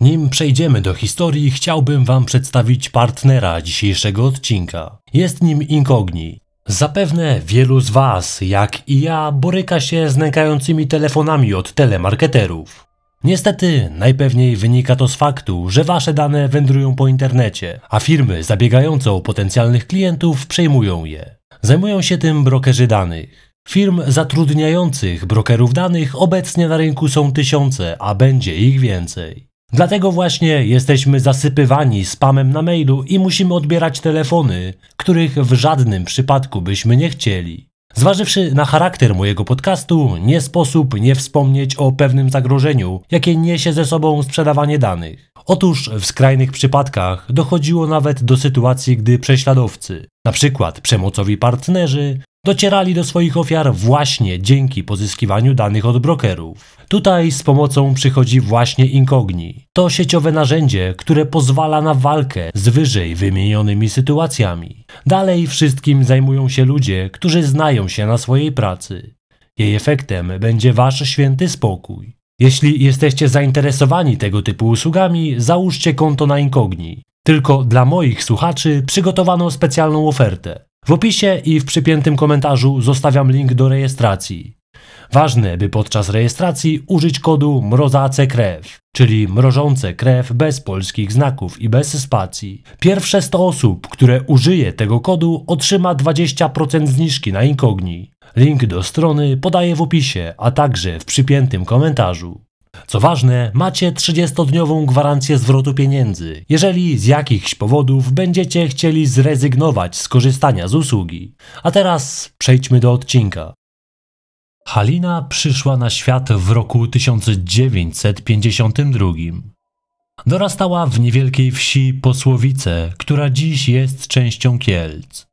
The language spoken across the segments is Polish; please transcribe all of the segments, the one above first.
Nim przejdziemy do historii, chciałbym Wam przedstawić partnera dzisiejszego odcinka. Jest nim Incogni. Zapewne wielu z Was, jak i ja, boryka się z nękającymi telefonami od telemarketerów. Niestety, najpewniej wynika to z faktu, że Wasze dane wędrują po internecie, a firmy zabiegające o potencjalnych klientów przejmują je. Zajmują się tym brokerzy danych. Firm zatrudniających brokerów danych obecnie na rynku są tysiące, a będzie ich więcej. Dlatego właśnie jesteśmy zasypywani spamem na mailu i musimy odbierać telefony, których w żadnym przypadku byśmy nie chcieli. Zważywszy na charakter mojego podcastu, nie sposób nie wspomnieć o pewnym zagrożeniu, jakie niesie ze sobą sprzedawanie danych. Otóż w skrajnych przypadkach dochodziło nawet do sytuacji, gdy prześladowcy, np. przemocowi partnerzy, docierali do swoich ofiar właśnie dzięki pozyskiwaniu danych od brokerów. Tutaj z pomocą przychodzi właśnie Incogni. To sieciowe narzędzie, które pozwala na walkę z wyżej wymienionymi sytuacjami. Dalej wszystkim zajmują się ludzie, którzy znają się na swojej pracy. Jej efektem będzie wasz święty spokój. Jeśli jesteście zainteresowani tego typu usługami, załóżcie konto na Incogni. Tylko dla moich słuchaczy przygotowano specjalną ofertę. W opisie i w przypiętym komentarzu zostawiam link do rejestracji. Ważne, by podczas rejestracji użyć kodu mrozace krew, czyli mrożące krew bez polskich znaków i bez spacji. Pierwsze 100 osób, które użyje tego kodu otrzyma 20% zniżki na Incogni. Link do strony podaję w opisie, a także w przypiętym komentarzu. Co ważne, macie 30-dniową gwarancję zwrotu pieniędzy, jeżeli z jakichś powodów będziecie chcieli zrezygnować z korzystania z usługi. A teraz przejdźmy do odcinka. Halina przyszła na świat w roku 1952. Dorastała w niewielkiej wsi Posłowice, która dziś jest częścią Kielc.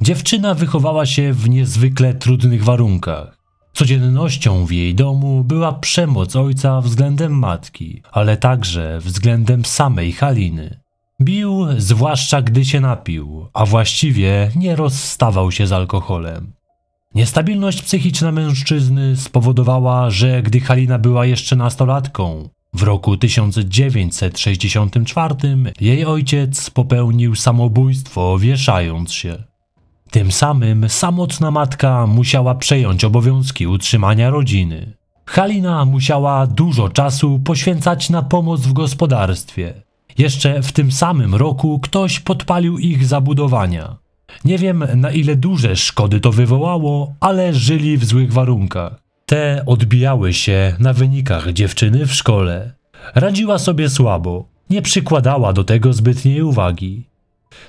Dziewczyna wychowała się w niezwykle trudnych warunkach. Codziennością w jej domu była przemoc ojca względem matki, ale także względem samej Haliny. Bił, zwłaszcza gdy się napił, a właściwie nie rozstawał się z alkoholem. Niestabilność psychiczna mężczyzny spowodowała, że gdy Halina była jeszcze nastolatką, w roku 1964 jej ojciec popełnił samobójstwo, wieszając się. Tym samym samotna matka musiała przejąć obowiązki utrzymania rodziny. Halina musiała dużo czasu poświęcać na pomoc w gospodarstwie. Jeszcze w tym samym roku ktoś podpalił ich zabudowania. Nie wiem na ile duże szkody to wywołało, ale żyli w złych warunkach. Te odbijały się na wynikach dziewczyny w szkole. Radziła sobie słabo, nie przykładała do tego zbytniej uwagi.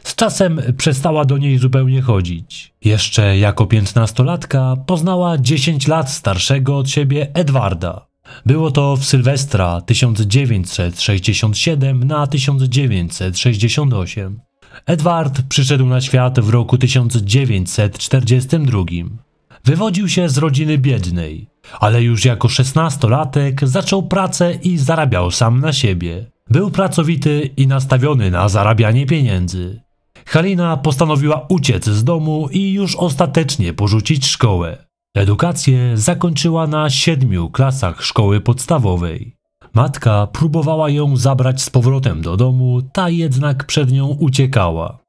Z czasem przestała do niej zupełnie chodzić. Jeszcze jako piętnastolatka poznała 10 lat starszego od siebie Edwarda. Było to w Sylwestra 1967 na 1968. Edward przyszedł na świat w roku 1942. Wywodził się z rodziny biednej, ale już jako szesnastolatek zaczął pracę i zarabiał sam na siebie. Był pracowity i nastawiony na zarabianie pieniędzy. Halina postanowiła uciec z domu i już ostatecznie porzucić szkołę. Edukację zakończyła na siedmiu klasach szkoły podstawowej. Matka próbowała ją zabrać z powrotem do domu, ta jednak przed nią uciekała.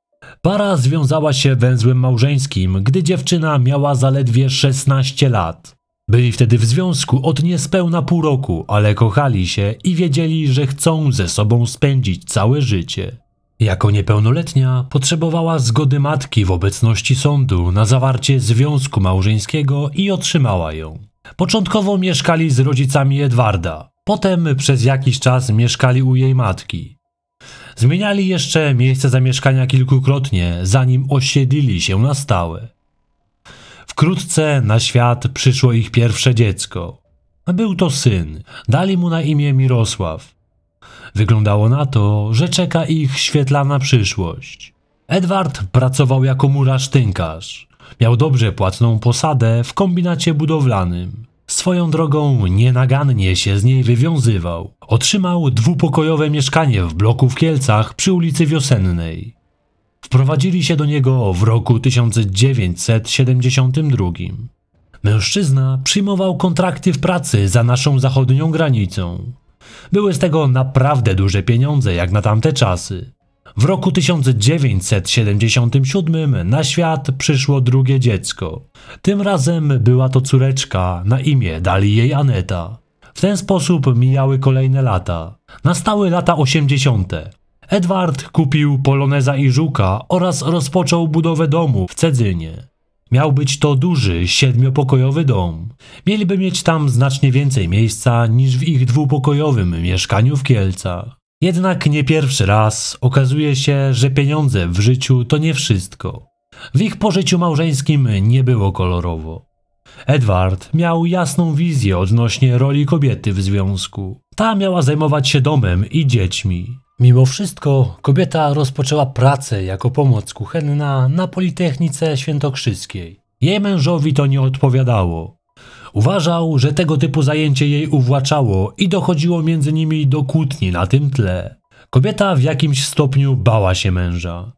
Para związała się węzłem małżeńskim, gdy dziewczyna miała zaledwie 16 lat. Byli wtedy w związku od niespełna pół roku, ale kochali się i wiedzieli, że chcą ze sobą spędzić całe życie. Jako niepełnoletnia potrzebowała zgody matki w obecności sądu na zawarcie związku małżeńskiego i otrzymała ją. Początkowo mieszkali z rodzicami Edwarda, potem przez jakiś czas mieszkali u jej matki. Zmieniali jeszcze miejsce zamieszkania kilkukrotnie, zanim osiedlili się na stałe. Wkrótce na świat przyszło ich pierwsze dziecko. Był to syn, dali mu na imię Mirosław. Wyglądało na to, że czeka ich świetlana przyszłość. Edward pracował jako murarz-tynkarz. Miał dobrze płatną posadę w kombinacie budowlanym. Swoją drogą nienagannie się z niej wywiązywał. Otrzymał dwupokojowe mieszkanie w bloku w Kielcach przy ulicy Wiosennej. Wprowadzili się do niego w roku 1972. Mężczyzna przyjmował kontrakty w pracy za naszą zachodnią granicą. Były z tego naprawdę duże pieniądze jak na tamte czasy. W roku 1977 na świat przyszło drugie dziecko. Tym razem była to córeczka, na imię dali jej Aneta. W ten sposób mijały kolejne lata. Nastały lata 80. Edward kupił poloneza i żuka oraz rozpoczął budowę domu w Cedzynie. Miał być to duży, siedmiopokojowy dom. Mieliby mieć tam znacznie więcej miejsca niż w ich dwupokojowym mieszkaniu w Kielcach. Jednak nie pierwszy raz okazuje się, że pieniądze w życiu to nie wszystko. W ich pożyciu małżeńskim nie było kolorowo. Edward miał jasną wizję odnośnie roli kobiety w związku. Ta miała zajmować się domem i dziećmi. Mimo wszystko kobieta rozpoczęła pracę jako pomoc kuchenna na Politechnice Świętokrzyskiej. Jej mężowi to nie odpowiadało. Uważał, że tego typu zajęcie jej uwłaczało i dochodziło między nimi do kłótni na tym tle. Kobieta w jakimś stopniu bała się męża.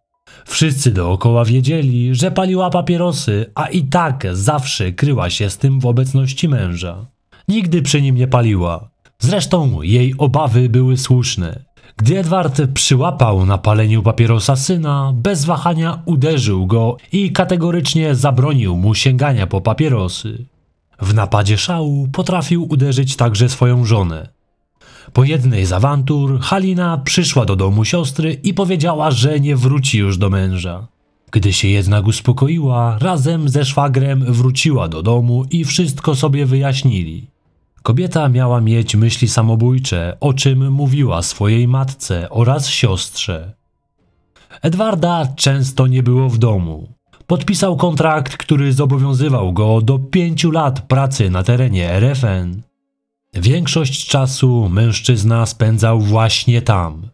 Wszyscy dookoła wiedzieli, że paliła papierosy, a i tak zawsze kryła się z tym w obecności męża. Nigdy przy nim nie paliła. Zresztą jej obawy były słuszne. Gdy Edward przyłapał na paleniu papierosa syna, bez wahania uderzył go i kategorycznie zabronił mu sięgania po papierosy. W napadzie szału potrafił uderzyć także swoją żonę. Po jednej z awantur Halina przyszła do domu siostry i powiedziała, że nie wróci już do męża. Gdy się jednak uspokoiła, razem ze szwagrem wróciła do domu i wszystko sobie wyjaśnili. Kobieta miała mieć myśli samobójcze, o czym mówiła swojej matce oraz siostrze. Edwarda często nie było w domu. Podpisał kontrakt, który zobowiązywał go do pięciu lat pracy na terenie RFN. Większość czasu mężczyzna spędzał właśnie tam.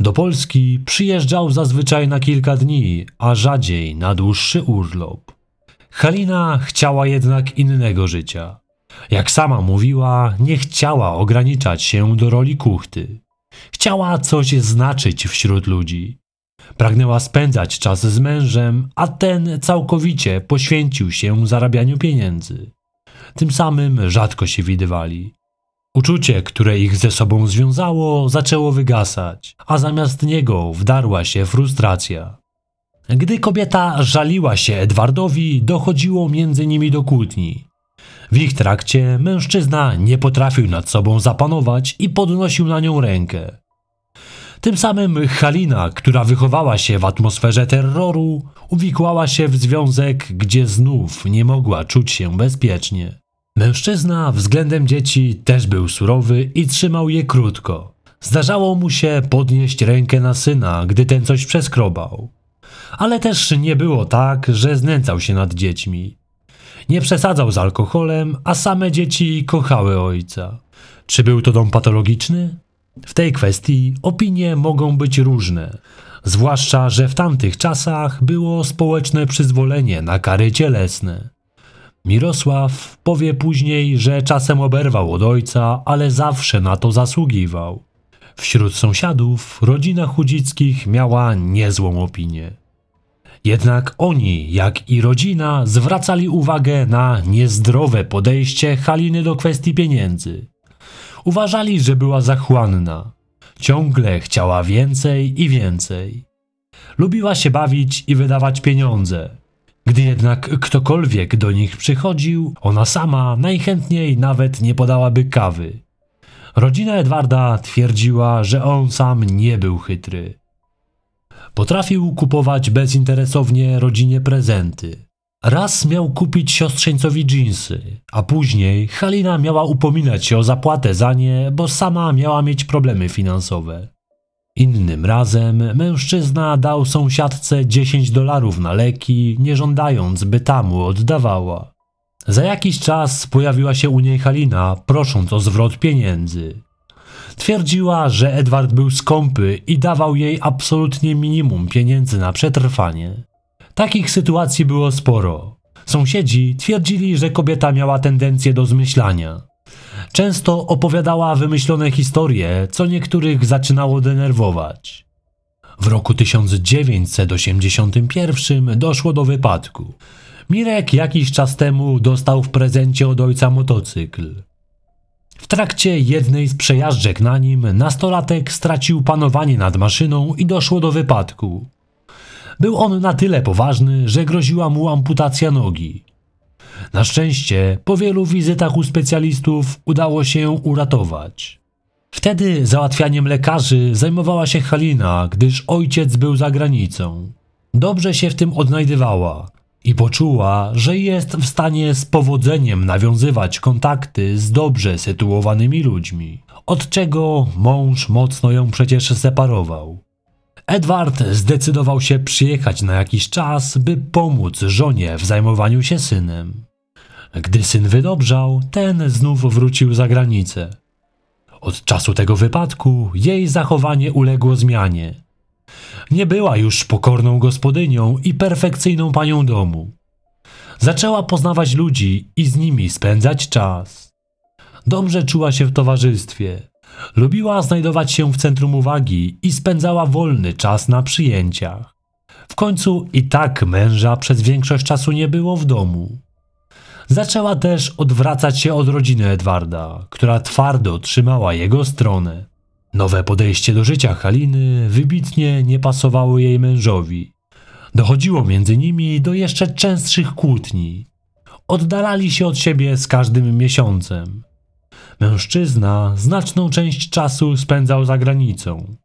Do Polski przyjeżdżał zazwyczaj na kilka dni, a rzadziej na dłuższy urlop. Halina chciała jednak innego życia. Jak sama mówiła, nie chciała ograniczać się do roli kuchty. Chciała coś znaczyć wśród ludzi. Pragnęła spędzać czas z mężem, a ten całkowicie poświęcił się zarabianiu pieniędzy. Tym samym rzadko się widywali. Uczucie, które ich ze sobą związało, zaczęło wygasać, a zamiast niego wdarła się frustracja. Gdy kobieta żaliła się Edwardowi, dochodziło między nimi do kłótni. W ich trakcie mężczyzna nie potrafił nad sobą zapanować i podnosił na nią rękę. Tym samym Halina, która wychowała się w atmosferze terroru, uwikłała się w związek, gdzie znów nie mogła czuć się bezpiecznie. Mężczyzna względem dzieci też był surowy i trzymał je krótko. Zdarzało mu się podnieść rękę na syna, gdy ten coś przeskrobał. Ale też nie było tak, że znęcał się nad dziećmi. Nie przesadzał z alkoholem, a same dzieci kochały ojca. Czy był to dom patologiczny? W tej kwestii opinie mogą być różne, zwłaszcza, że w tamtych czasach było społeczne przyzwolenie na kary cielesne. Mirosław powie później, że czasem oberwał od ojca, ale zawsze na to zasługiwał. Wśród sąsiadów rodzina Chudzickich miała niezłą opinię. Jednak oni, jak i rodzina, zwracali uwagę na niezdrowe podejście Haliny do kwestii pieniędzy. Uważali, że była zachłanna. Ciągle chciała więcej i więcej. Lubiła się bawić i wydawać pieniądze. Gdy jednak ktokolwiek do nich przychodził, ona sama najchętniej nawet nie podałaby kawy. Rodzina Edwarda twierdziła, że on sam nie był chytry. Potrafił kupować bezinteresownie rodzinie prezenty. Raz miał kupić siostrzeńcowi dżinsy, a później Halina miała upominać się o zapłatę za nie, bo sama miała mieć problemy finansowe. Innym razem mężczyzna dał sąsiadce 10 dolarów na leki, nie żądając, by tamu oddawała. Za jakiś czas pojawiła się u niej Halina, prosząc o zwrot pieniędzy. Twierdziła, że Edward był skąpy i dawał jej absolutnie minimum pieniędzy na przetrwanie. Takich sytuacji było sporo. Sąsiedzi twierdzili, że kobieta miała tendencję do zmyślania. Często opowiadała wymyślone historie, co niektórych zaczynało denerwować. W roku 1981 doszło do wypadku. Mirek jakiś czas temu dostał w prezencie od ojca motocykl. W trakcie jednej z przejażdżek na nim nastolatek stracił panowanie nad maszyną i doszło do wypadku. Był on na tyle poważny, że groziła mu amputacja nogi. Na szczęście po wielu wizytach u specjalistów udało się uratować. Wtedy załatwianiem lekarzy zajmowała się Halina, gdyż ojciec był za granicą. Dobrze się w tym odnajdywała i poczuła, że jest w stanie z powodzeniem nawiązywać kontakty z dobrze sytuowanymi ludźmi, od czego mąż mocno ją przecież separował. Edward zdecydował się przyjechać na jakiś czas, by pomóc żonie w zajmowaniu się synem. Gdy syn wydobrzał, ten znów wrócił za granicę. Od czasu tego wypadku jej zachowanie uległo zmianie. Nie była już pokorną gospodynią i perfekcyjną panią domu. Zaczęła poznawać ludzi i z nimi spędzać czas. Dobrze czuła się w towarzystwie. Lubiła znajdować się w centrum uwagi i spędzała wolny czas na przyjęciach. W końcu i tak męża przez większość czasu nie było w domu. Zaczęła też odwracać się od rodziny Edwarda, która twardo trzymała jego stronę. Nowe podejście do życia Haliny wybitnie nie pasowało jej mężowi. Dochodziło między nimi do jeszcze częstszych kłótni. Oddalali się od siebie z każdym miesiącem. Mężczyzna znaczną część czasu spędzał za granicą.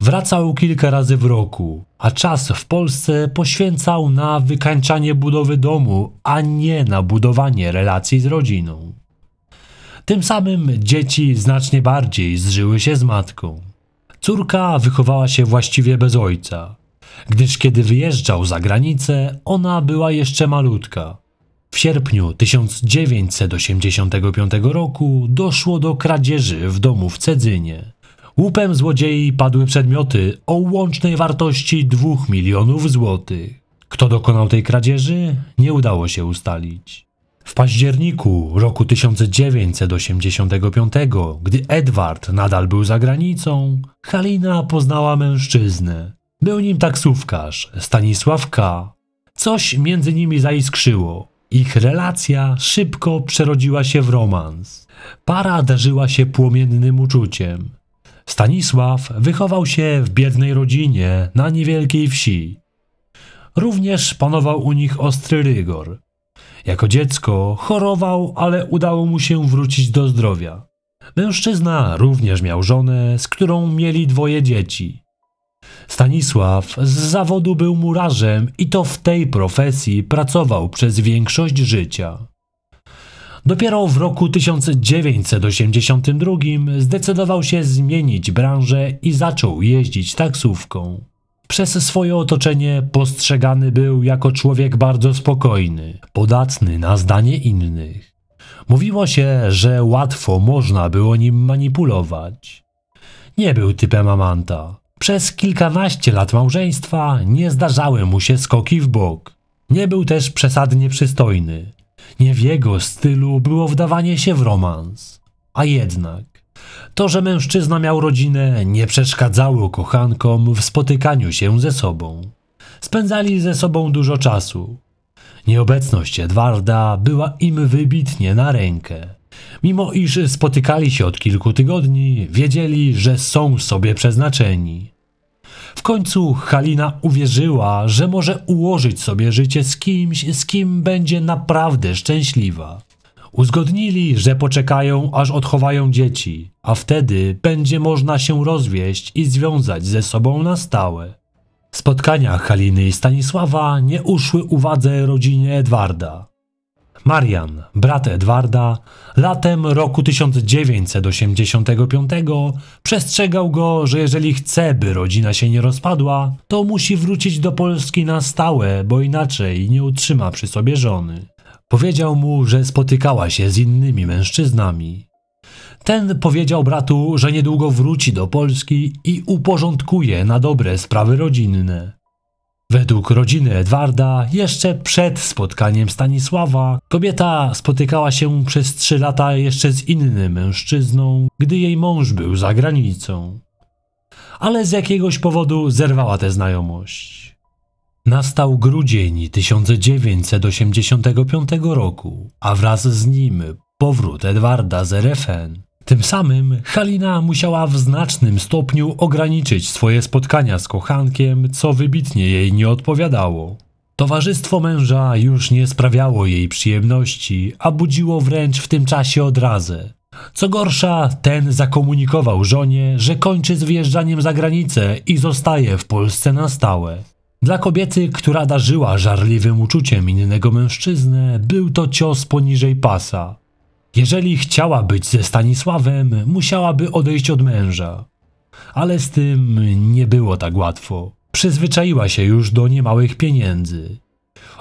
Wracał kilka razy w roku, a czas w Polsce poświęcał na wykańczanie budowy domu, a nie na budowanie relacji z rodziną. Tym samym dzieci znacznie bardziej zżyły się z matką. Córka wychowała się właściwie bez ojca, gdyż kiedy wyjeżdżał za granicę, ona była jeszcze malutka. W sierpniu 1985 roku doszło do kradzieży w domu w Cedzynie. Łupem złodziei padły przedmioty o łącznej wartości 2 milionów złotych. Kto dokonał tej kradzieży, nie udało się ustalić. W październiku roku 1985, gdy Edward nadal był za granicą, Halina poznała mężczyznę. Był nim taksówkarz, Stanisław K. Coś między nimi zaiskrzyło. Ich relacja szybko przerodziła się w romans. Para darzyła się płomiennym uczuciem. Stanisław wychował się w biednej rodzinie na niewielkiej wsi. Również panował u nich ostry rygor. Jako dziecko chorował, ale udało mu się wrócić do zdrowia. Mężczyzna również miał żonę, z którą mieli dwoje dzieci. Stanisław z zawodu był murarzem i to w tej profesji pracował przez większość życia. Dopiero w roku 1982 zdecydował się zmienić branżę i zaczął jeździć taksówką. Przez swoje otoczenie postrzegany był jako człowiek bardzo spokojny, podatny na zdanie innych. Mówiło się, że łatwo można było nim manipulować. Nie był typem amanta. Przez kilkanaście lat małżeństwa nie zdarzały mu się skoki w bok. Nie był też przesadnie przystojny. Nie w jego stylu było wdawanie się w romans. A jednak, to, że mężczyzna miał rodzinę, nie przeszkadzało kochankom w spotykaniu się ze sobą. Spędzali ze sobą dużo czasu. Nieobecność Edwarda była im wybitnie na rękę. Mimo iż spotykali się od kilku tygodni, wiedzieli, że są sobie przeznaczeni. W końcu Halina uwierzyła, że może ułożyć sobie życie z kimś, z kim będzie naprawdę szczęśliwa. Uzgodnili, że poczekają, aż odchowają dzieci, a wtedy będzie można się rozwieść i związać ze sobą na stałe. Spotkania Haliny i Stanisława nie uszły uwadze rodzinie Edwarda. Marian, brat Edwarda, latem roku 1985 przestrzegał go, że jeżeli chce, by rodzina się nie rozpadła, to musi wrócić do Polski na stałe, bo inaczej nie utrzyma przy sobie żony. Powiedział mu, że spotykała się z innymi mężczyznami. Ten powiedział bratu, że niedługo wróci do Polski i uporządkuje na dobre sprawy rodzinne. Według rodziny Edwarda, jeszcze przed spotkaniem Stanisława, kobieta spotykała się przez trzy lata jeszcze z innym mężczyzną, gdy jej mąż był za granicą. Ale z jakiegoś powodu zerwała tę znajomość. Nastał grudzień 1985 roku, a wraz z nim powrót Edwarda z RFN. Tym samym Halina musiała w znacznym stopniu ograniczyć swoje spotkania z kochankiem, co wybitnie jej nie odpowiadało. Towarzystwo męża już nie sprawiało jej przyjemności, a budziło wręcz w tym czasie odrazę. Co gorsza, ten zakomunikował żonie, że kończy z wyjeżdżaniem za granicę i zostaje w Polsce na stałe. Dla kobiety, która darzyła żarliwym uczuciem innego mężczyznę, był to cios poniżej pasa. Jeżeli chciała być ze Stanisławem, musiałaby odejść od męża. Ale z tym nie było tak łatwo. Przyzwyczaiła się już do niemałych pieniędzy.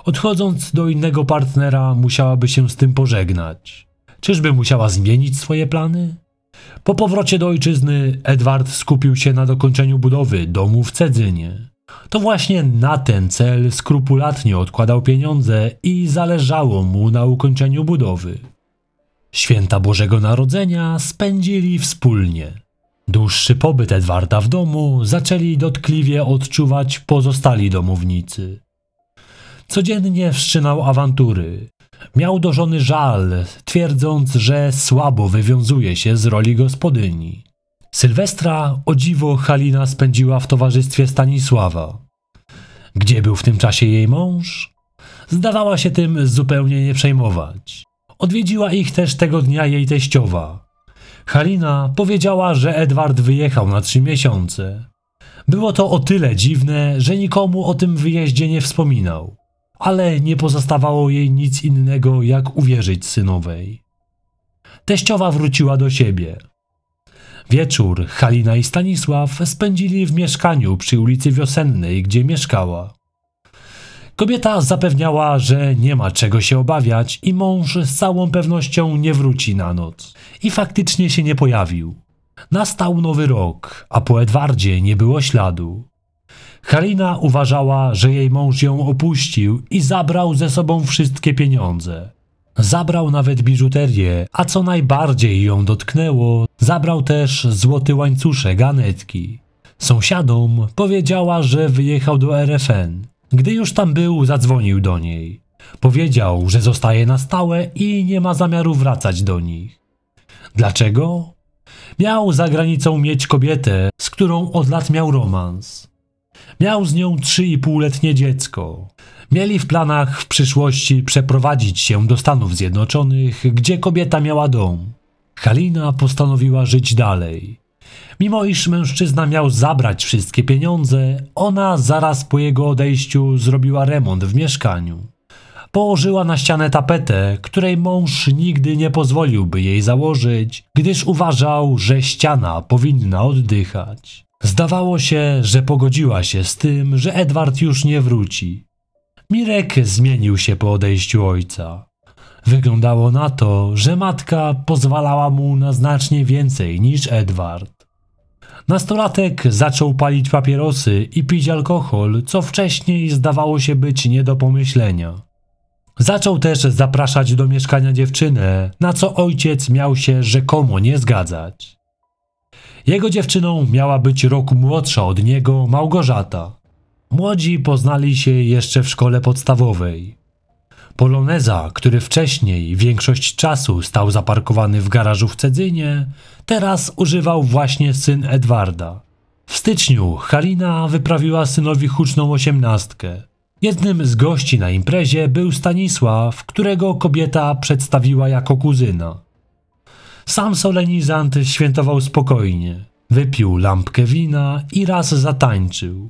Odchodząc do innego partnera, musiałaby się z tym pożegnać. Czyżby musiała zmienić swoje plany? Po powrocie do ojczyzny Edward skupił się na dokończeniu budowy domu w Cedzynie. To właśnie na ten cel skrupulatnie odkładał pieniądze i zależało mu na ukończeniu budowy. Święta Bożego Narodzenia spędzili wspólnie. Dłuższy pobyt Edwarda w domu zaczęli dotkliwie odczuwać pozostali domownicy. Codziennie wszczynał awantury. Miał do żony żal, twierdząc, że słabo wywiązuje się z roli gospodyni. Sylwestra o dziwo Halina spędziła w towarzystwie Stanisława. Gdzie był w tym czasie jej mąż? Zdawała się tym zupełnie nie przejmować. Odwiedziła ich też tego dnia jej teściowa. Halina powiedziała, że Edward wyjechał na trzy miesiące. Było to o tyle dziwne, że nikomu o tym wyjeździe nie wspominał, ale nie pozostawało jej nic innego, jak uwierzyć synowej. Teściowa wróciła do siebie. Wieczór Halina i Stanisław spędzili w mieszkaniu przy ulicy Wiosennej, gdzie mieszkała. Kobieta zapewniała, że nie ma czego się obawiać i mąż z całą pewnością nie wróci na noc. I faktycznie się nie pojawił. Nastał nowy rok, a po Edwardzie nie było śladu. Halina uważała, że jej mąż ją opuścił i zabrał ze sobą wszystkie pieniądze. Zabrał nawet biżuterię, a co najbardziej ją dotknęło, zabrał też złoty łańcuszek Anetki. Sąsiadom powiedziała, że wyjechał do RFN. Gdy już tam był, zadzwonił do niej. Powiedział, że zostaje na stałe i nie ma zamiaru wracać do nich. Dlaczego? Miał za granicą mieć kobietę, z którą od lat miał romans. Miał z nią trzy i półletnie dziecko. Mieli w planach w przyszłości przeprowadzić się do Stanów Zjednoczonych, gdzie kobieta miała dom. Halina postanowiła żyć dalej. Mimo iż mężczyzna miał zabrać wszystkie pieniądze, ona zaraz po jego odejściu zrobiła remont w mieszkaniu. Położyła na ścianę tapetę, której mąż nigdy nie pozwoliłby jej założyć, gdyż uważał, że ściana powinna oddychać. Zdawało się, że pogodziła się z tym, że Edward już nie wróci. Mirek zmienił się po odejściu ojca. Wyglądało na to, że matka pozwalała mu na znacznie więcej niż Edward. Nastolatek zaczął palić papierosy i pić alkohol, co wcześniej zdawało się być nie do pomyślenia. Zaczął też zapraszać do mieszkania dziewczynę, na co ojciec miał się rzekomo nie zgadzać. Jego dziewczyną miała być rok młodsza od niego Małgorzata. Młodzi poznali się jeszcze w szkole podstawowej. Poloneza, który wcześniej większość czasu stał zaparkowany w garażu w Cedzynie, teraz używał właśnie syn Edwarda. W styczniu Halina wyprawiła synowi huczną osiemnastkę. Jednym z gości na imprezie był Stanisław, którego kobieta przedstawiła jako kuzyna. Sam solenizant świętował spokojnie. Wypił lampkę wina i raz zatańczył.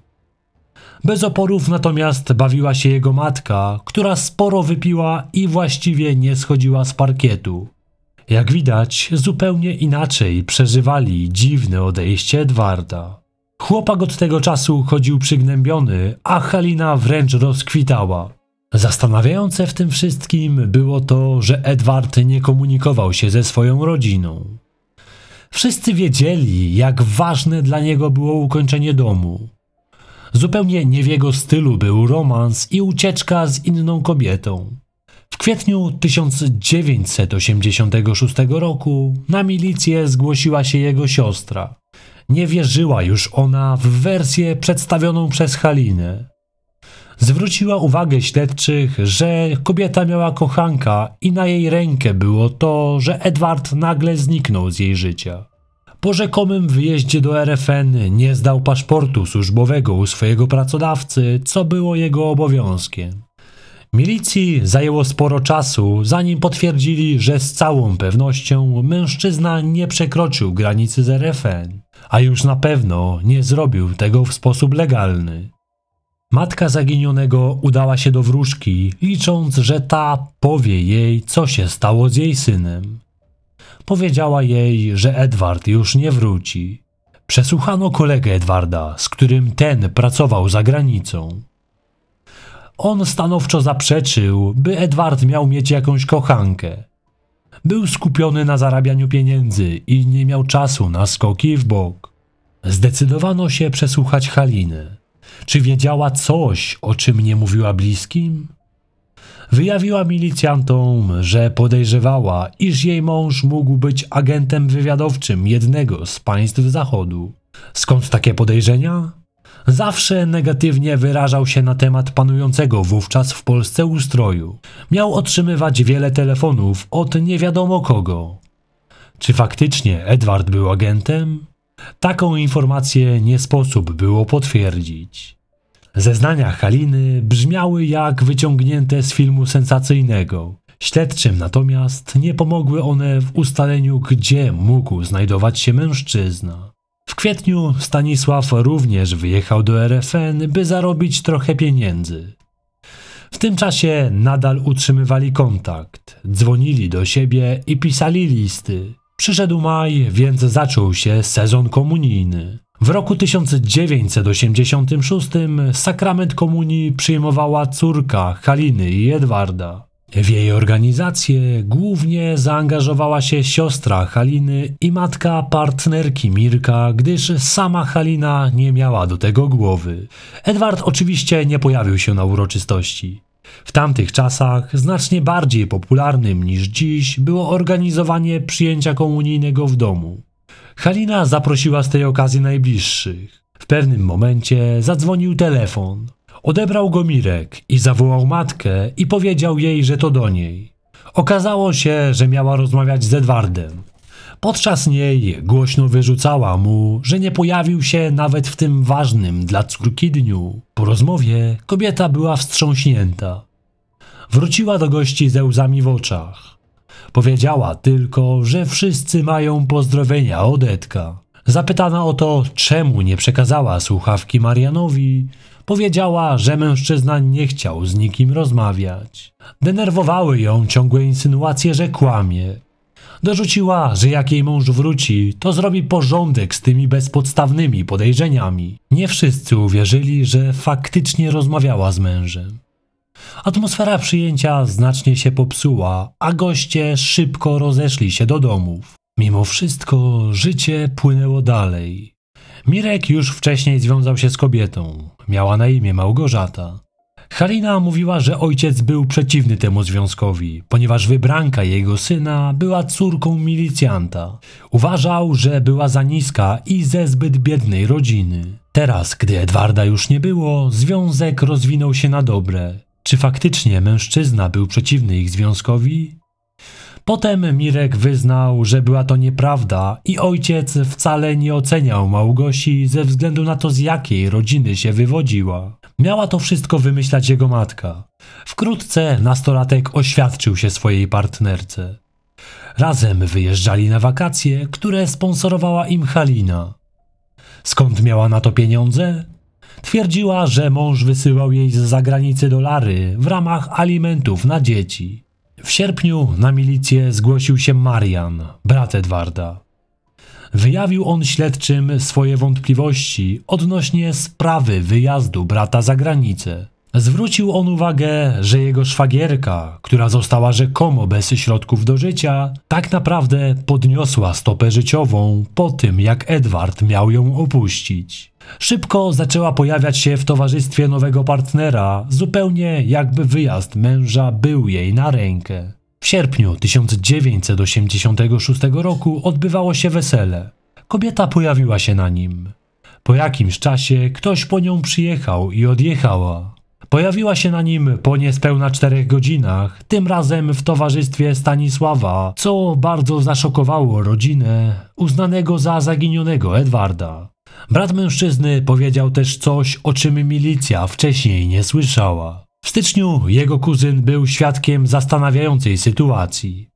Bez oporów natomiast bawiła się jego matka, która sporo wypiła i właściwie nie schodziła z parkietu. Jak widać, zupełnie inaczej przeżywali dziwne odejście Edwarda. Chłopak od tego czasu chodził przygnębiony, a Halina wręcz rozkwitała. Zastanawiające w tym wszystkim było to, że Edward nie komunikował się ze swoją rodziną. Wszyscy wiedzieli, jak ważne dla niego było ukończenie domu. Zupełnie nie w jego stylu był romans i ucieczka z inną kobietą. W kwietniu 1986 roku na milicję zgłosiła się jego siostra. Nie wierzyła już ona w wersję przedstawioną przez Halinę. Zwróciła uwagę śledczych, że kobieta miała kochanka i na jej rękę było to, że Edward nagle zniknął z jej życia. Po rzekomym wyjeździe do RFN nie zdał paszportu służbowego u swojego pracodawcy, co było jego obowiązkiem. Milicji zajęło sporo czasu, zanim potwierdzili, że z całą pewnością mężczyzna nie przekroczył granicy z RFN, a już na pewno nie zrobił tego w sposób legalny. Matka zaginionego udała się do wróżki, licząc, że ta powie jej, co się stało z jej synem. Powiedziała jej, że Edward już nie wróci. Przesłuchano kolegę Edwarda, z którym ten pracował za granicą. On stanowczo zaprzeczył, by Edward miał mieć jakąś kochankę. Był skupiony na zarabianiu pieniędzy i nie miał czasu na skoki w bok. Zdecydowano się przesłuchać Halinę. Czy wiedziała coś, o czym nie mówiła bliskim? Wyjawiła milicjantom, że podejrzewała, iż jej mąż mógł być agentem wywiadowczym jednego z państw Zachodu. Skąd takie podejrzenia? Zawsze negatywnie wyrażał się na temat panującego wówczas w Polsce ustroju. Miał otrzymywać wiele telefonów od nie wiadomo kogo. Czy faktycznie Edward był agentem? Taką informację nie sposób było potwierdzić. Zeznania Haliny brzmiały jak wyciągnięte z filmu sensacyjnego. Śledczym natomiast nie pomogły one w ustaleniu, gdzie mógł znajdować się mężczyzna. W kwietniu Stanisław również wyjechał do RFN, by zarobić trochę pieniędzy. W tym czasie nadal utrzymywali kontakt, dzwonili do siebie i pisali listy. Przyszedł maj, więc zaczął się sezon komunijny. W roku 1986 sakrament komunii przyjmowała córka Haliny i Edwarda. W jej organizację głównie zaangażowała się siostra Haliny i matka partnerki Mirka, gdyż sama Halina nie miała do tego głowy. Edward oczywiście nie pojawił się na uroczystości. W tamtych czasach znacznie bardziej popularnym niż dziś było organizowanie przyjęcia komunijnego w domu. Halina zaprosiła z tej okazji najbliższych. W pewnym momencie zadzwonił telefon. Odebrał go Mirek i zawołał matkę i powiedział jej, że to do niej. Okazało się, że miała rozmawiać z Edwardem. Podczas niej głośno wyrzucała mu, że nie pojawił się nawet w tym ważnym dla córki dniu. Po rozmowie kobieta była wstrząśnięta. Wróciła do gości ze łzami w oczach. Powiedziała tylko, że wszyscy mają pozdrowienia od Edka. Zapytana o to, czemu nie przekazała słuchawki Marianowi, powiedziała, że mężczyzna nie chciał z nikim rozmawiać. Denerwowały ją ciągłe insynuacje, że kłamie. Dorzuciła, że jak jej mąż wróci, to zrobi porządek z tymi bezpodstawnymi podejrzeniami. Nie wszyscy uwierzyli, że faktycznie rozmawiała z mężem. Atmosfera przyjęcia znacznie się popsuła, a goście szybko rozeszli się do domów. Mimo wszystko życie płynęło dalej. Mirek już wcześniej związał się z kobietą. Miała na imię Małgorzata. Halina mówiła, że ojciec był przeciwny temu związkowi, ponieważ wybranka jego syna była córką milicjanta. Uważał, że była za niska i ze zbyt biednej rodziny. Teraz, gdy Edwarda już nie było, związek rozwinął się na dobre. Czy faktycznie mężczyzna był przeciwny ich związkowi? Potem Mirek wyznał, że była to nieprawda i ojciec wcale nie oceniał Małgosi ze względu na to, z jakiej rodziny się wywodziła. Miała to wszystko wymyślać jego matka. Wkrótce nastolatek oświadczył się swojej partnerce. Razem wyjeżdżali na wakacje, które sponsorowała im Halina. Skąd miała na to pieniądze? Twierdziła, że mąż wysyłał jej z zagranicy dolary w ramach alimentów na dzieci. W sierpniu na milicję zgłosił się Marian, brat Edwarda. Wyjawił on śledczym swoje wątpliwości odnośnie sprawy wyjazdu brata za granicę. Zwrócił on uwagę, że jego szwagierka, która została rzekomo bez środków do życia, tak naprawdę podniosła stopę życiową po tym, jak Edward miał ją opuścić. Szybko zaczęła pojawiać się w towarzystwie nowego partnera, zupełnie jakby wyjazd męża był jej na rękę. W sierpniu 1986 roku odbywało się wesele. Kobieta pojawiła się na nim. Po jakimś czasie ktoś po nią przyjechał i odjechała. Pojawiła się na nim po niespełna czterech godzinach, tym razem w towarzystwie Stanisława, co bardzo zaszokowało rodzinę uznanego za zaginionego Edwarda. Brat mężczyzny powiedział też coś, o czym milicja wcześniej nie słyszała. W styczniu jego kuzyn był świadkiem zastanawiającej sytuacji.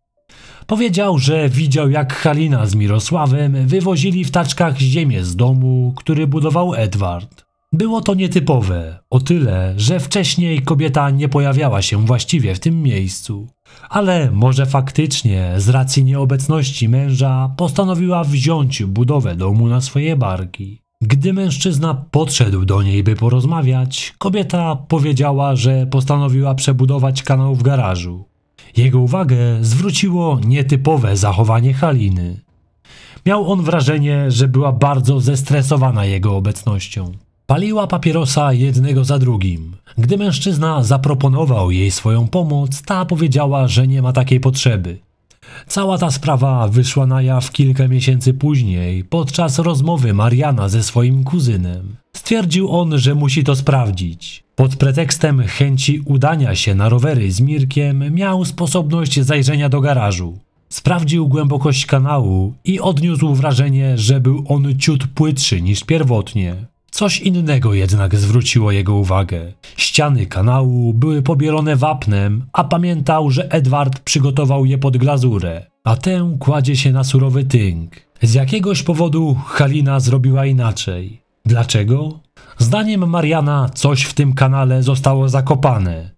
Powiedział, że widział jak Halina z Mirosławem wywozili w taczkach ziemię z domu, który budował Edward. Było to nietypowe, o tyle, że wcześniej kobieta nie pojawiała się właściwie w tym miejscu. Ale może faktycznie z racji nieobecności męża postanowiła wziąć budowę domu na swoje barki. Gdy mężczyzna podszedł do niej, by porozmawiać, kobieta powiedziała, że postanowiła przebudować kanał w garażu. Jego uwagę zwróciło nietypowe zachowanie Haliny. Miał on wrażenie, że była bardzo zestresowana jego obecnością. Paliła papierosa jednego za drugim. Gdy mężczyzna zaproponował jej swoją pomoc, ta powiedziała, że nie ma takiej potrzeby. Cała ta sprawa wyszła na jaw kilka miesięcy później, podczas rozmowy Mariana ze swoim kuzynem. Stwierdził on, że musi to sprawdzić. Pod pretekstem chęci udania się na rowery z Mirkiem miał sposobność zajrzenia do garażu. Sprawdził głębokość kanału i odniósł wrażenie, że był on ciut płytszy niż pierwotnie. Coś innego jednak zwróciło jego uwagę. Ściany kanału były pobielone wapnem, a pamiętał, że Edward przygotował je pod glazurę, a tę kładzie się na surowy tynk. Z jakiegoś powodu Halina zrobiła inaczej. Dlaczego? Zdaniem Mariana coś w tym kanale zostało zakopane.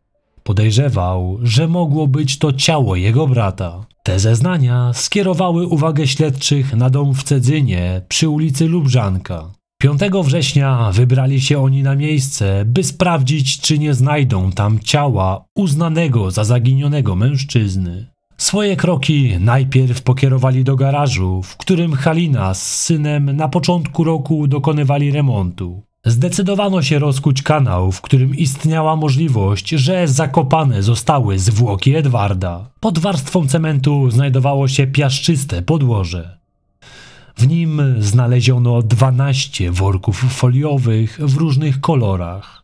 Podejrzewał, że mogło być to ciało jego brata. Te zeznania skierowały uwagę śledczych na dom w Cedzynie przy ulicy Lubrzanka. 5 września wybrali się oni na miejsce, by sprawdzić, czy nie znajdą tam ciała uznanego za zaginionego mężczyzny. Swoje kroki najpierw pokierowali do garażu, w którym Halina z synem na początku roku dokonywali remontu. Zdecydowano się rozkuć kanał, w którym istniała możliwość, że zakopane zostały zwłoki Edwarda. Pod warstwą cementu znajdowało się piaszczyste podłoże. W nim znaleziono 12 worków foliowych w różnych kolorach.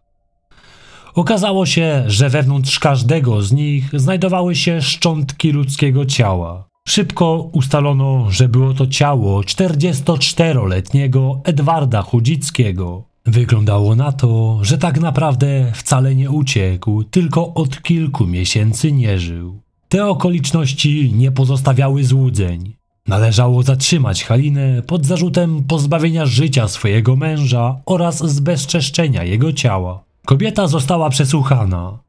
Okazało się, że wewnątrz każdego z nich znajdowały się szczątki ludzkiego ciała. Szybko ustalono, że było to ciało 44-letniego Edwarda Chudzickiego. Wyglądało na to, że tak naprawdę wcale nie uciekł, tylko od kilku miesięcy nie żył. Te okoliczności nie pozostawiały złudzeń. Należało zatrzymać Halinę pod zarzutem pozbawienia życia swojego męża oraz zbezczeszczenia jego ciała. Kobieta została przesłuchana.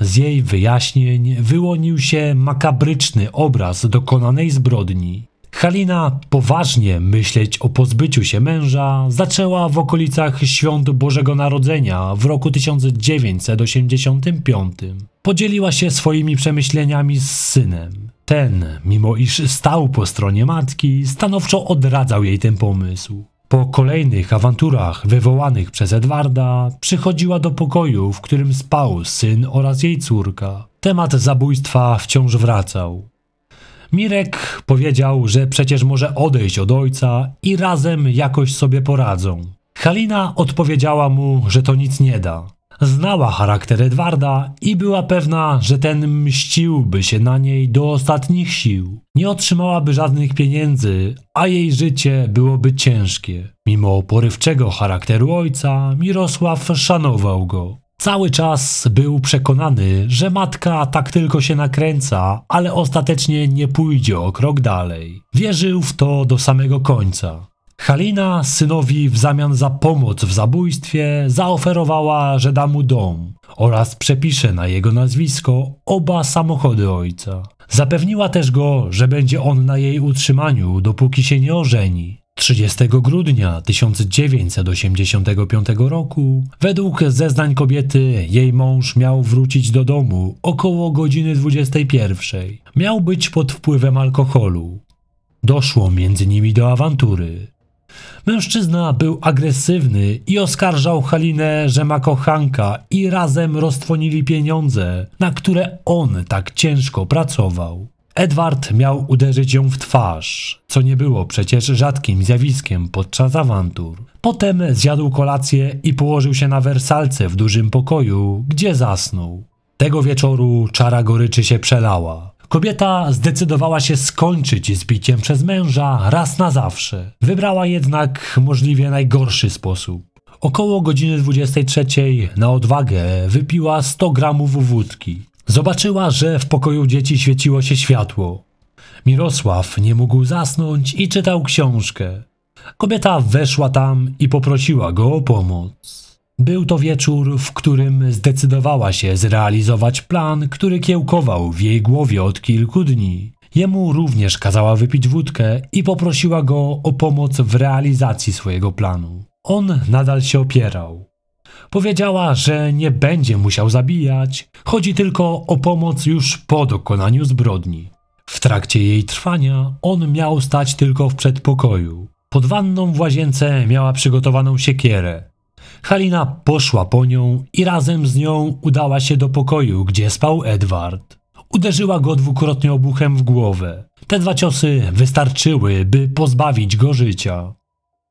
Z jej wyjaśnień wyłonił się makabryczny obraz dokonanej zbrodni. Halina, poważnie myśleć o pozbyciu się męża, zaczęła w okolicach świąt Bożego Narodzenia w roku 1985. Podzieliła się swoimi przemyśleniami z synem. Ten, mimo iż stał po stronie matki, stanowczo odradzał jej ten pomysł. Po kolejnych awanturach wywołanych przez Edwarda, przychodziła do pokoju, w którym spał syn oraz jej córka. Temat zabójstwa wciąż wracał. Mirek powiedział, że przecież może odejść od ojca i razem jakoś sobie poradzą. Halina odpowiedziała mu, że to nic nie da. Znała charakter Edwarda i była pewna, że ten mściłby się na niej do ostatnich sił. Nie otrzymałaby żadnych pieniędzy, a jej życie byłoby ciężkie. Mimo porywczego charakteru ojca, Mirosław szanował go. Cały czas był przekonany, że matka tak tylko się nakręca, ale ostatecznie nie pójdzie o krok dalej. Wierzył w to do samego końca. Halina synowi w zamian za pomoc w zabójstwie zaoferowała, że da mu dom oraz przepisze na jego nazwisko oba samochody ojca. Zapewniła też go, że będzie on na jej utrzymaniu, dopóki się nie ożeni. 30 grudnia 1985 roku, według zeznań kobiety, jej mąż miał wrócić do domu około godziny 21. Miał być pod wpływem alkoholu. Doszło między nimi do awantury. Mężczyzna był agresywny i oskarżał Halinę, że ma kochanka i razem roztwonili pieniądze, na które on tak ciężko pracował. Edward miał uderzyć ją w twarz, co nie było przecież rzadkim zjawiskiem podczas awantur. Potem zjadł kolację i położył się na wersalce w dużym pokoju, gdzie zasnął. Tego wieczoru czara goryczy się przelała. Kobieta zdecydowała się skończyć z biciem przez męża raz na zawsze. Wybrała jednak możliwie najgorszy sposób. Około godziny 23 na odwagę wypiła 100 gramów wódki. Zobaczyła, że w pokoju dzieci świeciło się światło. Mirosław nie mógł zasnąć i czytał książkę. Kobieta weszła tam i poprosiła go o pomoc. Był to wieczór, w którym zdecydowała się zrealizować plan, który kiełkował w jej głowie od kilku dni. Jemu również kazała wypić wódkę i poprosiła go o pomoc w realizacji swojego planu. On nadal się opierał. Powiedziała, że nie będzie musiał zabijać, chodzi tylko o pomoc już po dokonaniu zbrodni. W trakcie jej trwania on miał stać tylko w przedpokoju. Pod wanną w łazience miała przygotowaną siekierę. Halina poszła po nią i razem z nią udała się do pokoju, gdzie spał Edward. Uderzyła go dwukrotnie obuchem w głowę. Te dwa ciosy wystarczyły, by pozbawić go życia.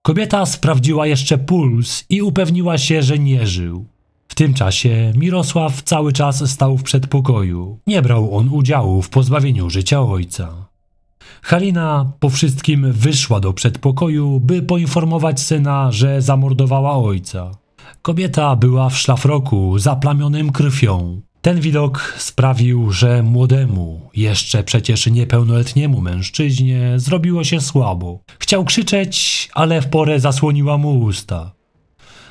Kobieta sprawdziła jeszcze puls i upewniła się, że nie żył. W tym czasie Mirosław cały czas stał w przedpokoju. Nie brał on udziału w pozbawieniu życia ojca. Halina po wszystkim wyszła do przedpokoju, by poinformować syna, że zamordowała ojca. Kobieta była w szlafroku zaplamionym krwią. Ten widok sprawił, że młodemu, jeszcze przecież niepełnoletniemu mężczyźnie zrobiło się słabo. Chciał krzyczeć, ale w porę zasłoniła mu usta.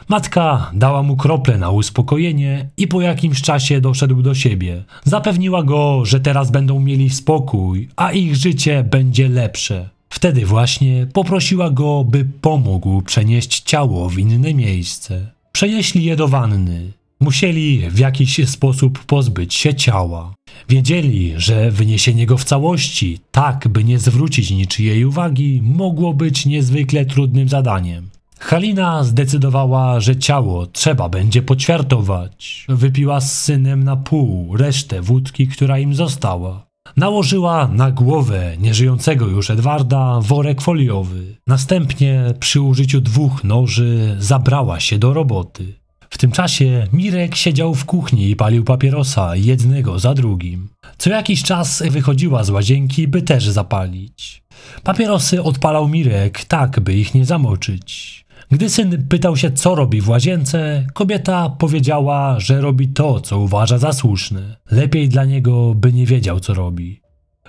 Matka dała mu krople na uspokojenie i po jakimś czasie doszedł do siebie. Zapewniła go, że teraz będą mieli spokój, a ich życie będzie lepsze. Wtedy właśnie poprosiła go, by pomógł przenieść ciało w inne miejsce. Przenieśli je do wanny. Musieli w jakiś sposób pozbyć się ciała. Wiedzieli, że wyniesienie go w całości, tak by nie zwrócić niczyjej uwagi, mogło być niezwykle trudnym zadaniem. Halina zdecydowała, że ciało trzeba będzie poćwiartować. Wypiła z synem na pół resztę wódki, która im została. Nałożyła na głowę nieżyjącego już Edwarda worek foliowy. Następnie przy użyciu dwóch noży zabrała się do roboty. W tym czasie Mirek siedział w kuchni i palił papierosa jednego za drugim. Co jakiś czas wychodziła z łazienki, by też zapalić. Papierosy odpalał Mirek tak, by ich nie zamoczyć. Gdy syn pytał się, co robi w łazience, kobieta powiedziała, że robi to, co uważa za słuszne. Lepiej dla niego, by nie wiedział, co robi.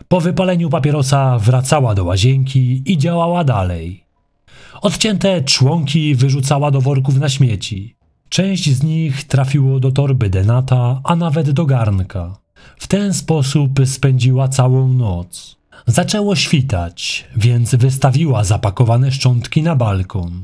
Po wypaleniu papierosa wracała do łazienki i działała dalej. Odcięte członki wyrzucała do worków na śmieci. Część z nich trafiło do torby Denata, a nawet do garnka. W ten sposób spędziła całą noc. Zaczęło świtać, więc wystawiła zapakowane szczątki na balkon.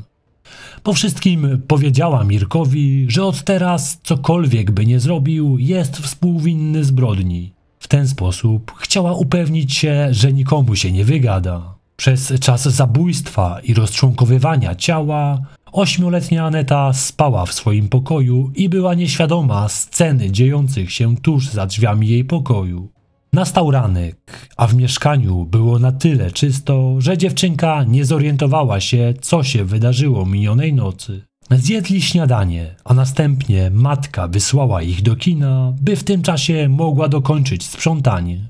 Po wszystkim powiedziała Mirkowi, że od teraz cokolwiek by nie zrobił, jest współwinny zbrodni. W ten sposób chciała upewnić się, że nikomu się nie wygada. Przez czas zabójstwa i rozczłonkowywania ciała ośmioletnia Aneta spała w swoim pokoju i była nieświadoma sceny dziejących się tuż za drzwiami jej pokoju. Nastał ranek, a w mieszkaniu było na tyle czysto, że dziewczynka nie zorientowała się, co się wydarzyło minionej nocy. Zjedli śniadanie, a następnie matka wysłała ich do kina, by w tym czasie mogła dokończyć sprzątanie.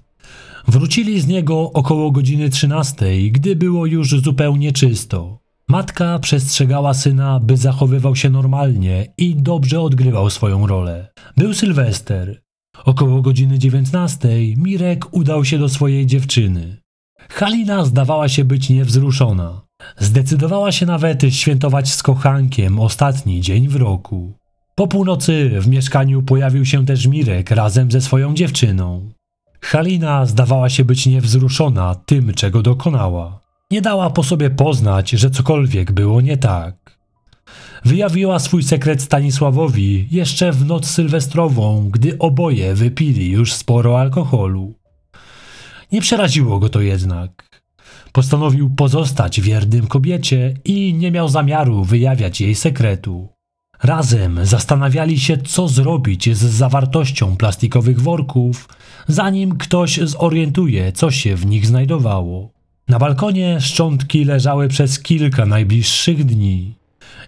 Wrócili z niego około godziny 13, gdy było już zupełnie czysto. Matka przestrzegała syna, by zachowywał się normalnie i dobrze odgrywał swoją rolę. Był Sylwester, Około godziny 19 Mirek udał się do swojej dziewczyny. Halina zdawała się być niewzruszona. Zdecydowała się nawet świętować z kochankiem ostatni dzień w roku. Po północy w mieszkaniu pojawił się też Mirek razem ze swoją dziewczyną. Halina zdawała się być niewzruszona tym, czego dokonała. Nie dała po sobie poznać, że cokolwiek było nie tak wyjawiła swój sekret Stanisławowi jeszcze w noc sylwestrową, gdy oboje wypili już sporo alkoholu. Nie przeraziło go to jednak. Postanowił pozostać wiernym kobiecie i nie miał zamiaru wyjawiać jej sekretu. Razem zastanawiali się, co zrobić z zawartością plastikowych worków, zanim ktoś zorientuje, co się w nich znajdowało. Na balkonie szczątki leżały przez kilka najbliższych dni.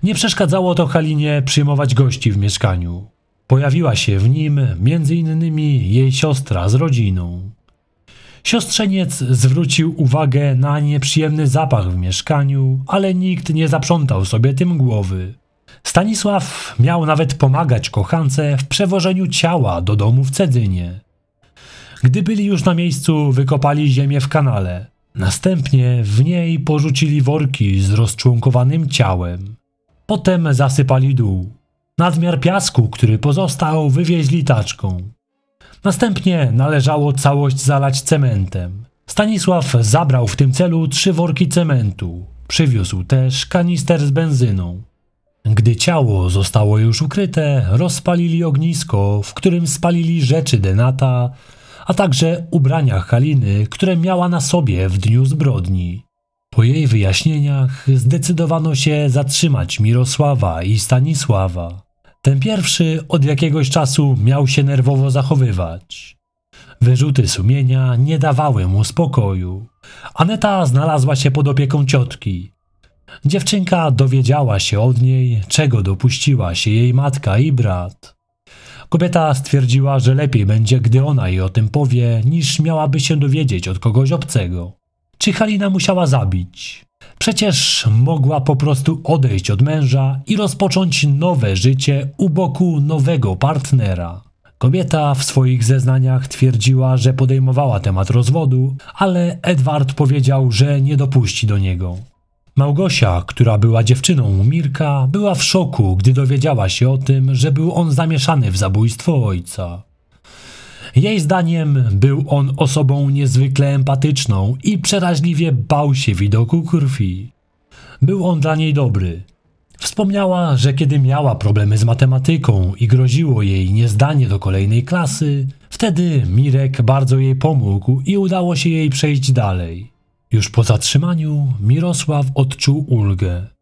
Nie przeszkadzało to Halinie przyjmować gości w mieszkaniu. Pojawiła się w nim innymi jej siostra z rodziną. Siostrzeniec zwrócił uwagę na nieprzyjemny zapach w mieszkaniu, ale nikt nie zaprzątał sobie tym głowy. Stanisław miał nawet pomagać kochance w przewożeniu ciała do domu w Cedzynie. Gdy byli już na miejscu, wykopali ziemię w kanale. Następnie w niej porzucili worki z rozczłonkowanym ciałem. Potem zasypali dół. Nadmiar piasku, który pozostał, wywieźli taczką. Następnie należało całość zalać cementem. Stanisław zabrał w tym celu trzy worki cementu. Przywiózł też kanister z benzyną. Gdy ciało zostało już ukryte, rozpalili ognisko, w którym spalili rzeczy Denata, a także ubrania Haliny, które miała na sobie w dniu zbrodni. Po jej wyjaśnieniach zdecydowano się zatrzymać Mirosława i Stanisława. Ten pierwszy od jakiegoś czasu miał się nerwowo zachowywać. Wyrzuty sumienia nie dawały mu spokoju. Aneta znalazła się pod opieką ciotki. Dziewczynka dowiedziała się od niej, czego dopuściła się jej matka i brat. Kobieta stwierdziła, że lepiej będzie, gdy ona jej o tym powie, niż miałaby się dowiedzieć od kogoś obcego. Czy Halina musiała zabić? Przecież mogła po prostu odejść od męża i rozpocząć nowe życie u boku nowego partnera. Kobieta w swoich zeznaniach twierdziła, że podejmowała temat rozwodu, ale Edward powiedział, że nie dopuści do niego. Małgosia, która była dziewczyną Mirka, była w szoku, gdy dowiedziała się o tym, że był on zamieszany w zabójstwo ojca. Jej zdaniem był on osobą niezwykle empatyczną i przeraźliwie bał się widoku krwi. Był on dla niej dobry. Wspomniała, że kiedy miała problemy z matematyką i groziło jej niezdanie do kolejnej klasy, wtedy Mirek bardzo jej pomógł i udało się jej przejść dalej. Już po zatrzymaniu Mirosław odczuł ulgę.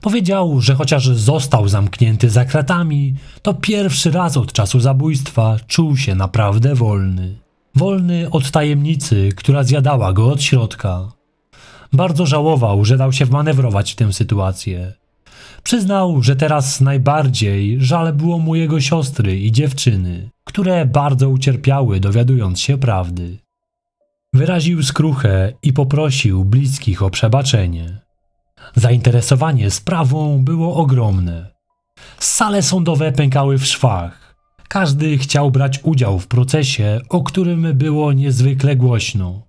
Powiedział, że chociaż został zamknięty za kratami, to pierwszy raz od czasu zabójstwa czuł się naprawdę wolny. Wolny od tajemnicy, która zjadała go od środka. Bardzo żałował, że dał się wmanewrować w tę sytuację. Przyznał, że teraz najbardziej żal było mu jego siostry i dziewczyny, które bardzo ucierpiały, dowiadując się prawdy. Wyraził skruchę i poprosił bliskich o przebaczenie. Zainteresowanie sprawą było ogromne. Sale sądowe pękały w szwach. Każdy chciał brać udział w procesie, o którym było niezwykle głośno.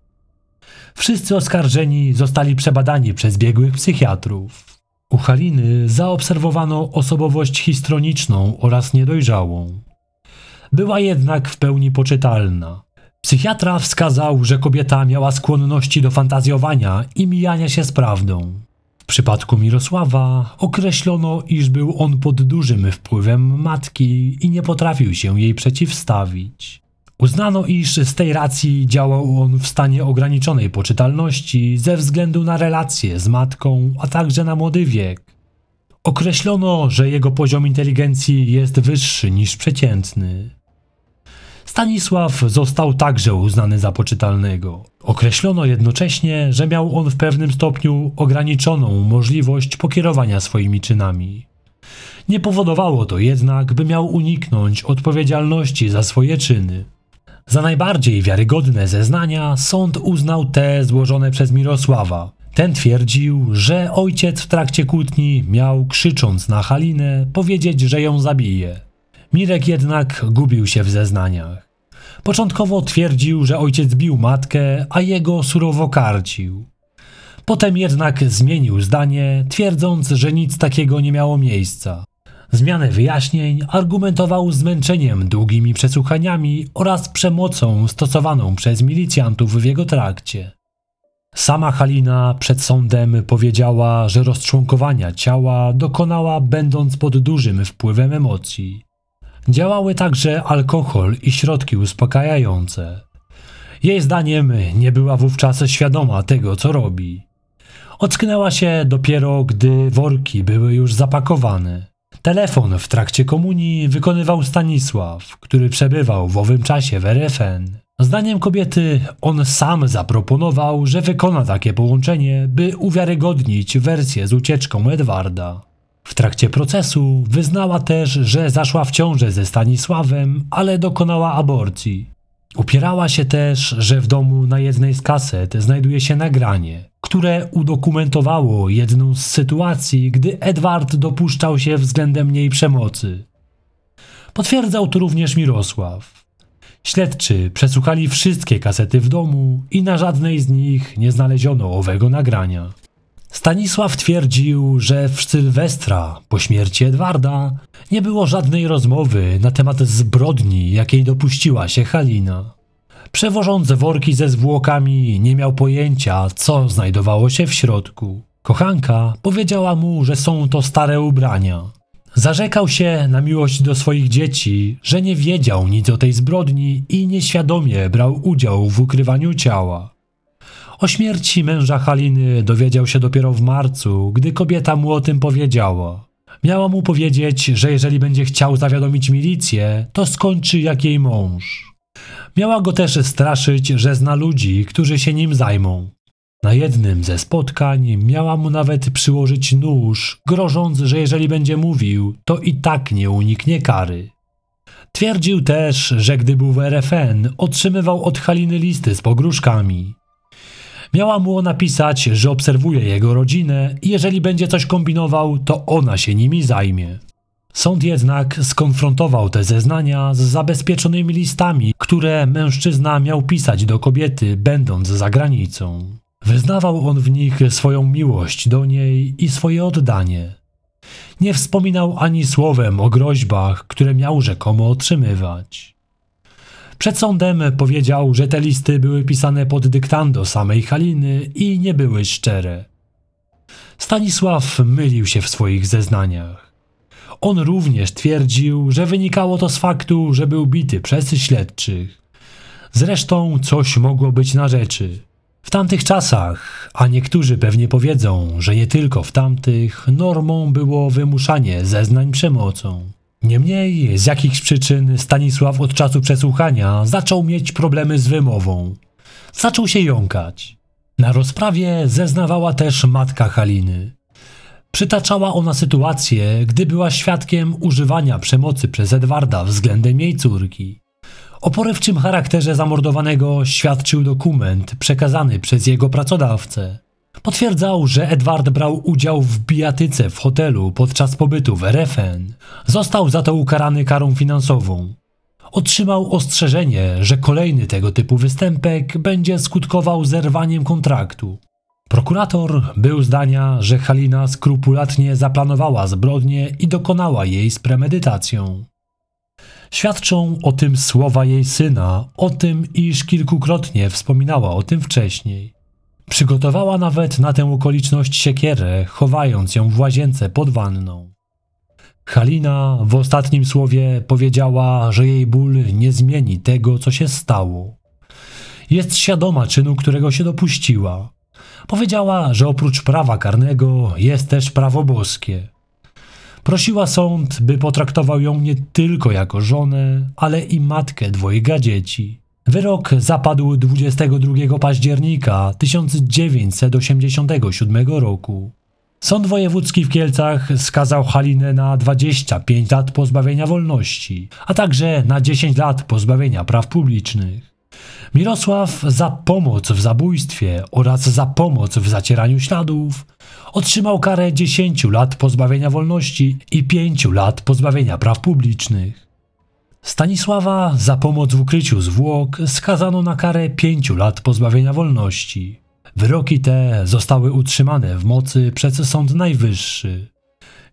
Wszyscy oskarżeni zostali przebadani przez biegłych psychiatrów. U Haliny zaobserwowano osobowość histroniczną oraz niedojrzałą. Była jednak w pełni poczytalna. Psychiatra wskazał, że kobieta miała skłonności do fantazjowania i mijania się z prawdą. Przypadku Mirosława określono, iż był on pod dużym wpływem matki i nie potrafił się jej przeciwstawić. Uznano, iż z tej racji działał on w stanie ograniczonej poczytalności ze względu na relacje z matką, a także na młody wiek. Określono, że jego poziom inteligencji jest wyższy niż przeciętny. Stanisław został także uznany za poczytalnego. Określono jednocześnie, że miał on w pewnym stopniu ograniczoną możliwość pokierowania swoimi czynami. Nie powodowało to jednak, by miał uniknąć odpowiedzialności za swoje czyny. Za najbardziej wiarygodne zeznania sąd uznał te złożone przez Mirosława. Ten twierdził, że ojciec w trakcie kłótni miał, krzycząc na Halinę, powiedzieć, że ją zabije. Mirek jednak gubił się w zeznaniach. Początkowo twierdził, że ojciec bił matkę, a jego surowo karcił. Potem jednak zmienił zdanie, twierdząc, że nic takiego nie miało miejsca. Zmianę wyjaśnień argumentował zmęczeniem długimi przesłuchaniami oraz przemocą stosowaną przez milicjantów w jego trakcie. Sama Halina przed sądem powiedziała, że rozczłonkowania ciała dokonała będąc pod dużym wpływem emocji. Działały także alkohol i środki uspokajające. Jej zdaniem nie była wówczas świadoma tego, co robi. Ocknęła się dopiero, gdy worki były już zapakowane. Telefon w trakcie komunii wykonywał Stanisław, który przebywał w owym czasie w RFN. Zdaniem kobiety on sam zaproponował, że wykona takie połączenie, by uwiarygodnić wersję z ucieczką Edwarda. W trakcie procesu wyznała też, że zaszła w ciążę ze Stanisławem, ale dokonała aborcji. Upierała się też, że w domu na jednej z kaset znajduje się nagranie, które udokumentowało jedną z sytuacji, gdy Edward dopuszczał się względem niej przemocy. Potwierdzał to również Mirosław. Śledczy przesłuchali wszystkie kasety w domu i na żadnej z nich nie znaleziono owego nagrania. Stanisław twierdził, że w Sylwestra, po śmierci Edwarda, nie było żadnej rozmowy na temat zbrodni, jakiej dopuściła się Halina. Przewożąc worki ze zwłokami, nie miał pojęcia, co znajdowało się w środku. Kochanka powiedziała mu, że są to stare ubrania. Zarzekał się na miłość do swoich dzieci, że nie wiedział nic o tej zbrodni i nieświadomie brał udział w ukrywaniu ciała. O śmierci męża Haliny dowiedział się dopiero w marcu, gdy kobieta mu o tym powiedziała. Miała mu powiedzieć, że jeżeli będzie chciał zawiadomić milicję, to skończy jak jej mąż. Miała go też straszyć, że zna ludzi, którzy się nim zajmą. Na jednym ze spotkań miała mu nawet przyłożyć nóż, grożąc, że jeżeli będzie mówił, to i tak nie uniknie kary. Twierdził też, że gdy był w RFN, otrzymywał od Haliny listy z pogróżkami. Miała mu napisać, że obserwuje jego rodzinę i jeżeli będzie coś kombinował, to ona się nimi zajmie. Sąd jednak skonfrontował te zeznania z zabezpieczonymi listami, które mężczyzna miał pisać do kobiety, będąc za granicą. Wyznawał on w nich swoją miłość do niej i swoje oddanie. Nie wspominał ani słowem o groźbach, które miał rzekomo otrzymywać. Przed sądem powiedział, że te listy były pisane pod dyktando samej Haliny i nie były szczere. Stanisław mylił się w swoich zeznaniach. On również twierdził, że wynikało to z faktu, że był bity przez śledczych. Zresztą coś mogło być na rzeczy. W tamtych czasach, a niektórzy pewnie powiedzą, że nie tylko w tamtych, normą było wymuszanie zeznań przemocą. Niemniej, z jakichś przyczyn Stanisław od czasu przesłuchania zaczął mieć problemy z wymową. Zaczął się jąkać. Na rozprawie zeznawała też matka Haliny. Przytaczała ona sytuację, gdy była świadkiem używania przemocy przez Edwarda względem jej córki. O porywczym charakterze zamordowanego świadczył dokument przekazany przez jego pracodawcę. Potwierdzał, że Edward brał udział w bijatyce w hotelu podczas pobytu w RFN. Został za to ukarany karą finansową. Otrzymał ostrzeżenie, że kolejny tego typu występek będzie skutkował zerwaniem kontraktu. Prokurator był zdania, że Halina skrupulatnie zaplanowała zbrodnię i dokonała jej z premedytacją. Świadczą o tym słowa jej syna, o tym, iż kilkukrotnie wspominała o tym wcześniej. Przygotowała nawet na tę okoliczność siekierę, chowając ją w łazience pod wanną. Halina w ostatnim słowie powiedziała, że jej ból nie zmieni tego, co się stało. Jest świadoma czynu, którego się dopuściła. Powiedziała, że oprócz prawa karnego jest też prawo boskie. Prosiła sąd, by potraktował ją nie tylko jako żonę, ale i matkę dwojga dzieci. Wyrok zapadł 22 października 1987 roku. Sąd wojewódzki w Kielcach skazał Halinę na 25 lat pozbawienia wolności, a także na 10 lat pozbawienia praw publicznych. Mirosław za pomoc w zabójstwie oraz za pomoc w zacieraniu śladów otrzymał karę 10 lat pozbawienia wolności i 5 lat pozbawienia praw publicznych. Stanisława za pomoc w ukryciu zwłok skazano na karę pięciu lat pozbawienia wolności. Wyroki te zostały utrzymane w mocy przez Sąd Najwyższy.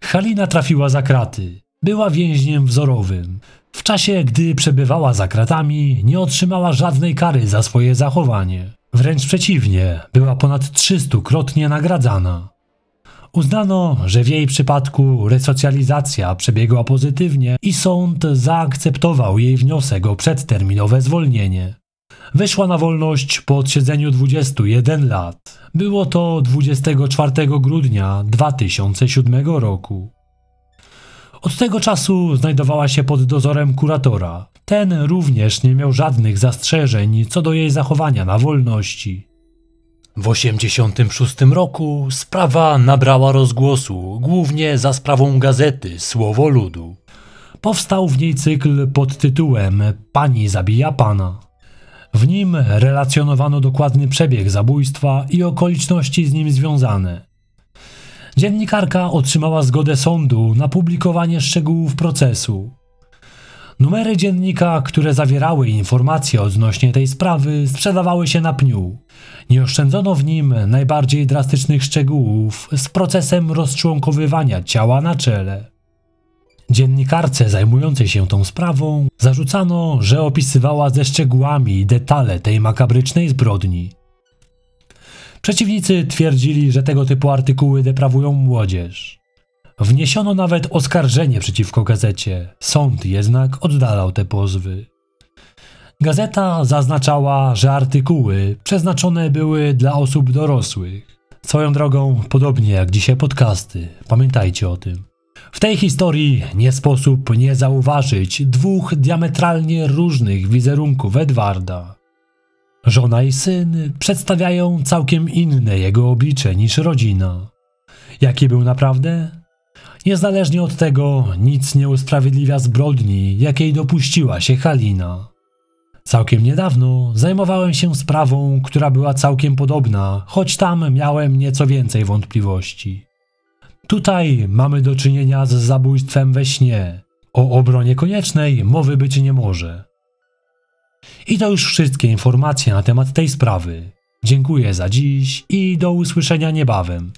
Halina trafiła za kraty. Była więźniem wzorowym. W czasie, gdy przebywała za kratami, nie otrzymała żadnej kary za swoje zachowanie. Wręcz przeciwnie, była ponad 300-krotnie nagradzana. Uznano, że w jej przypadku resocjalizacja przebiegła pozytywnie i sąd zaakceptował jej wniosek o przedterminowe zwolnienie. Wyszła na wolność po odsiedzeniu 21 lat. Było to 24 grudnia 2007 roku. Od tego czasu znajdowała się pod dozorem kuratora. Ten również nie miał żadnych zastrzeżeń co do jej zachowania na wolności. W 86 roku sprawa nabrała rozgłosu, głównie za sprawą gazety Słowo Ludu. Powstał w niej cykl pod tytułem Pani zabija pana. W nim relacjonowano dokładny przebieg zabójstwa i okoliczności z nim związane. Dziennikarka otrzymała zgodę sądu na publikowanie szczegółów procesu. Numery dziennika, które zawierały informacje odnośnie tej sprawy, sprzedawały się na pniu. Nie oszczędzono w nim najbardziej drastycznych szczegółów z procesem rozczłonkowywania ciała na czele. Dziennikarce zajmującej się tą sprawą zarzucano, że opisywała ze szczegółami detale tej makabrycznej zbrodni. Przeciwnicy twierdzili, że tego typu artykuły deprawują młodzież. Wniesiono nawet oskarżenie przeciwko gazecie, sąd jednak oddalał te pozwy. Gazeta zaznaczała, że artykuły przeznaczone były dla osób dorosłych. Swoją drogą, podobnie jak dzisiaj podcasty, pamiętajcie o tym. W tej historii nie sposób nie zauważyć dwóch diametralnie różnych wizerunków Edwarda. Żona i syn przedstawiają całkiem inne jego oblicze niż rodzina. Jaki był naprawdę? Niezależnie od tego, nic nie usprawiedliwia zbrodni, jakiej dopuściła się Halina. Całkiem niedawno zajmowałem się sprawą, która była całkiem podobna, choć tam miałem nieco więcej wątpliwości. Tutaj mamy do czynienia z zabójstwem we śnie. O obronie koniecznej mowy być nie może. I to już wszystkie informacje na temat tej sprawy. Dziękuję za dziś i do usłyszenia niebawem.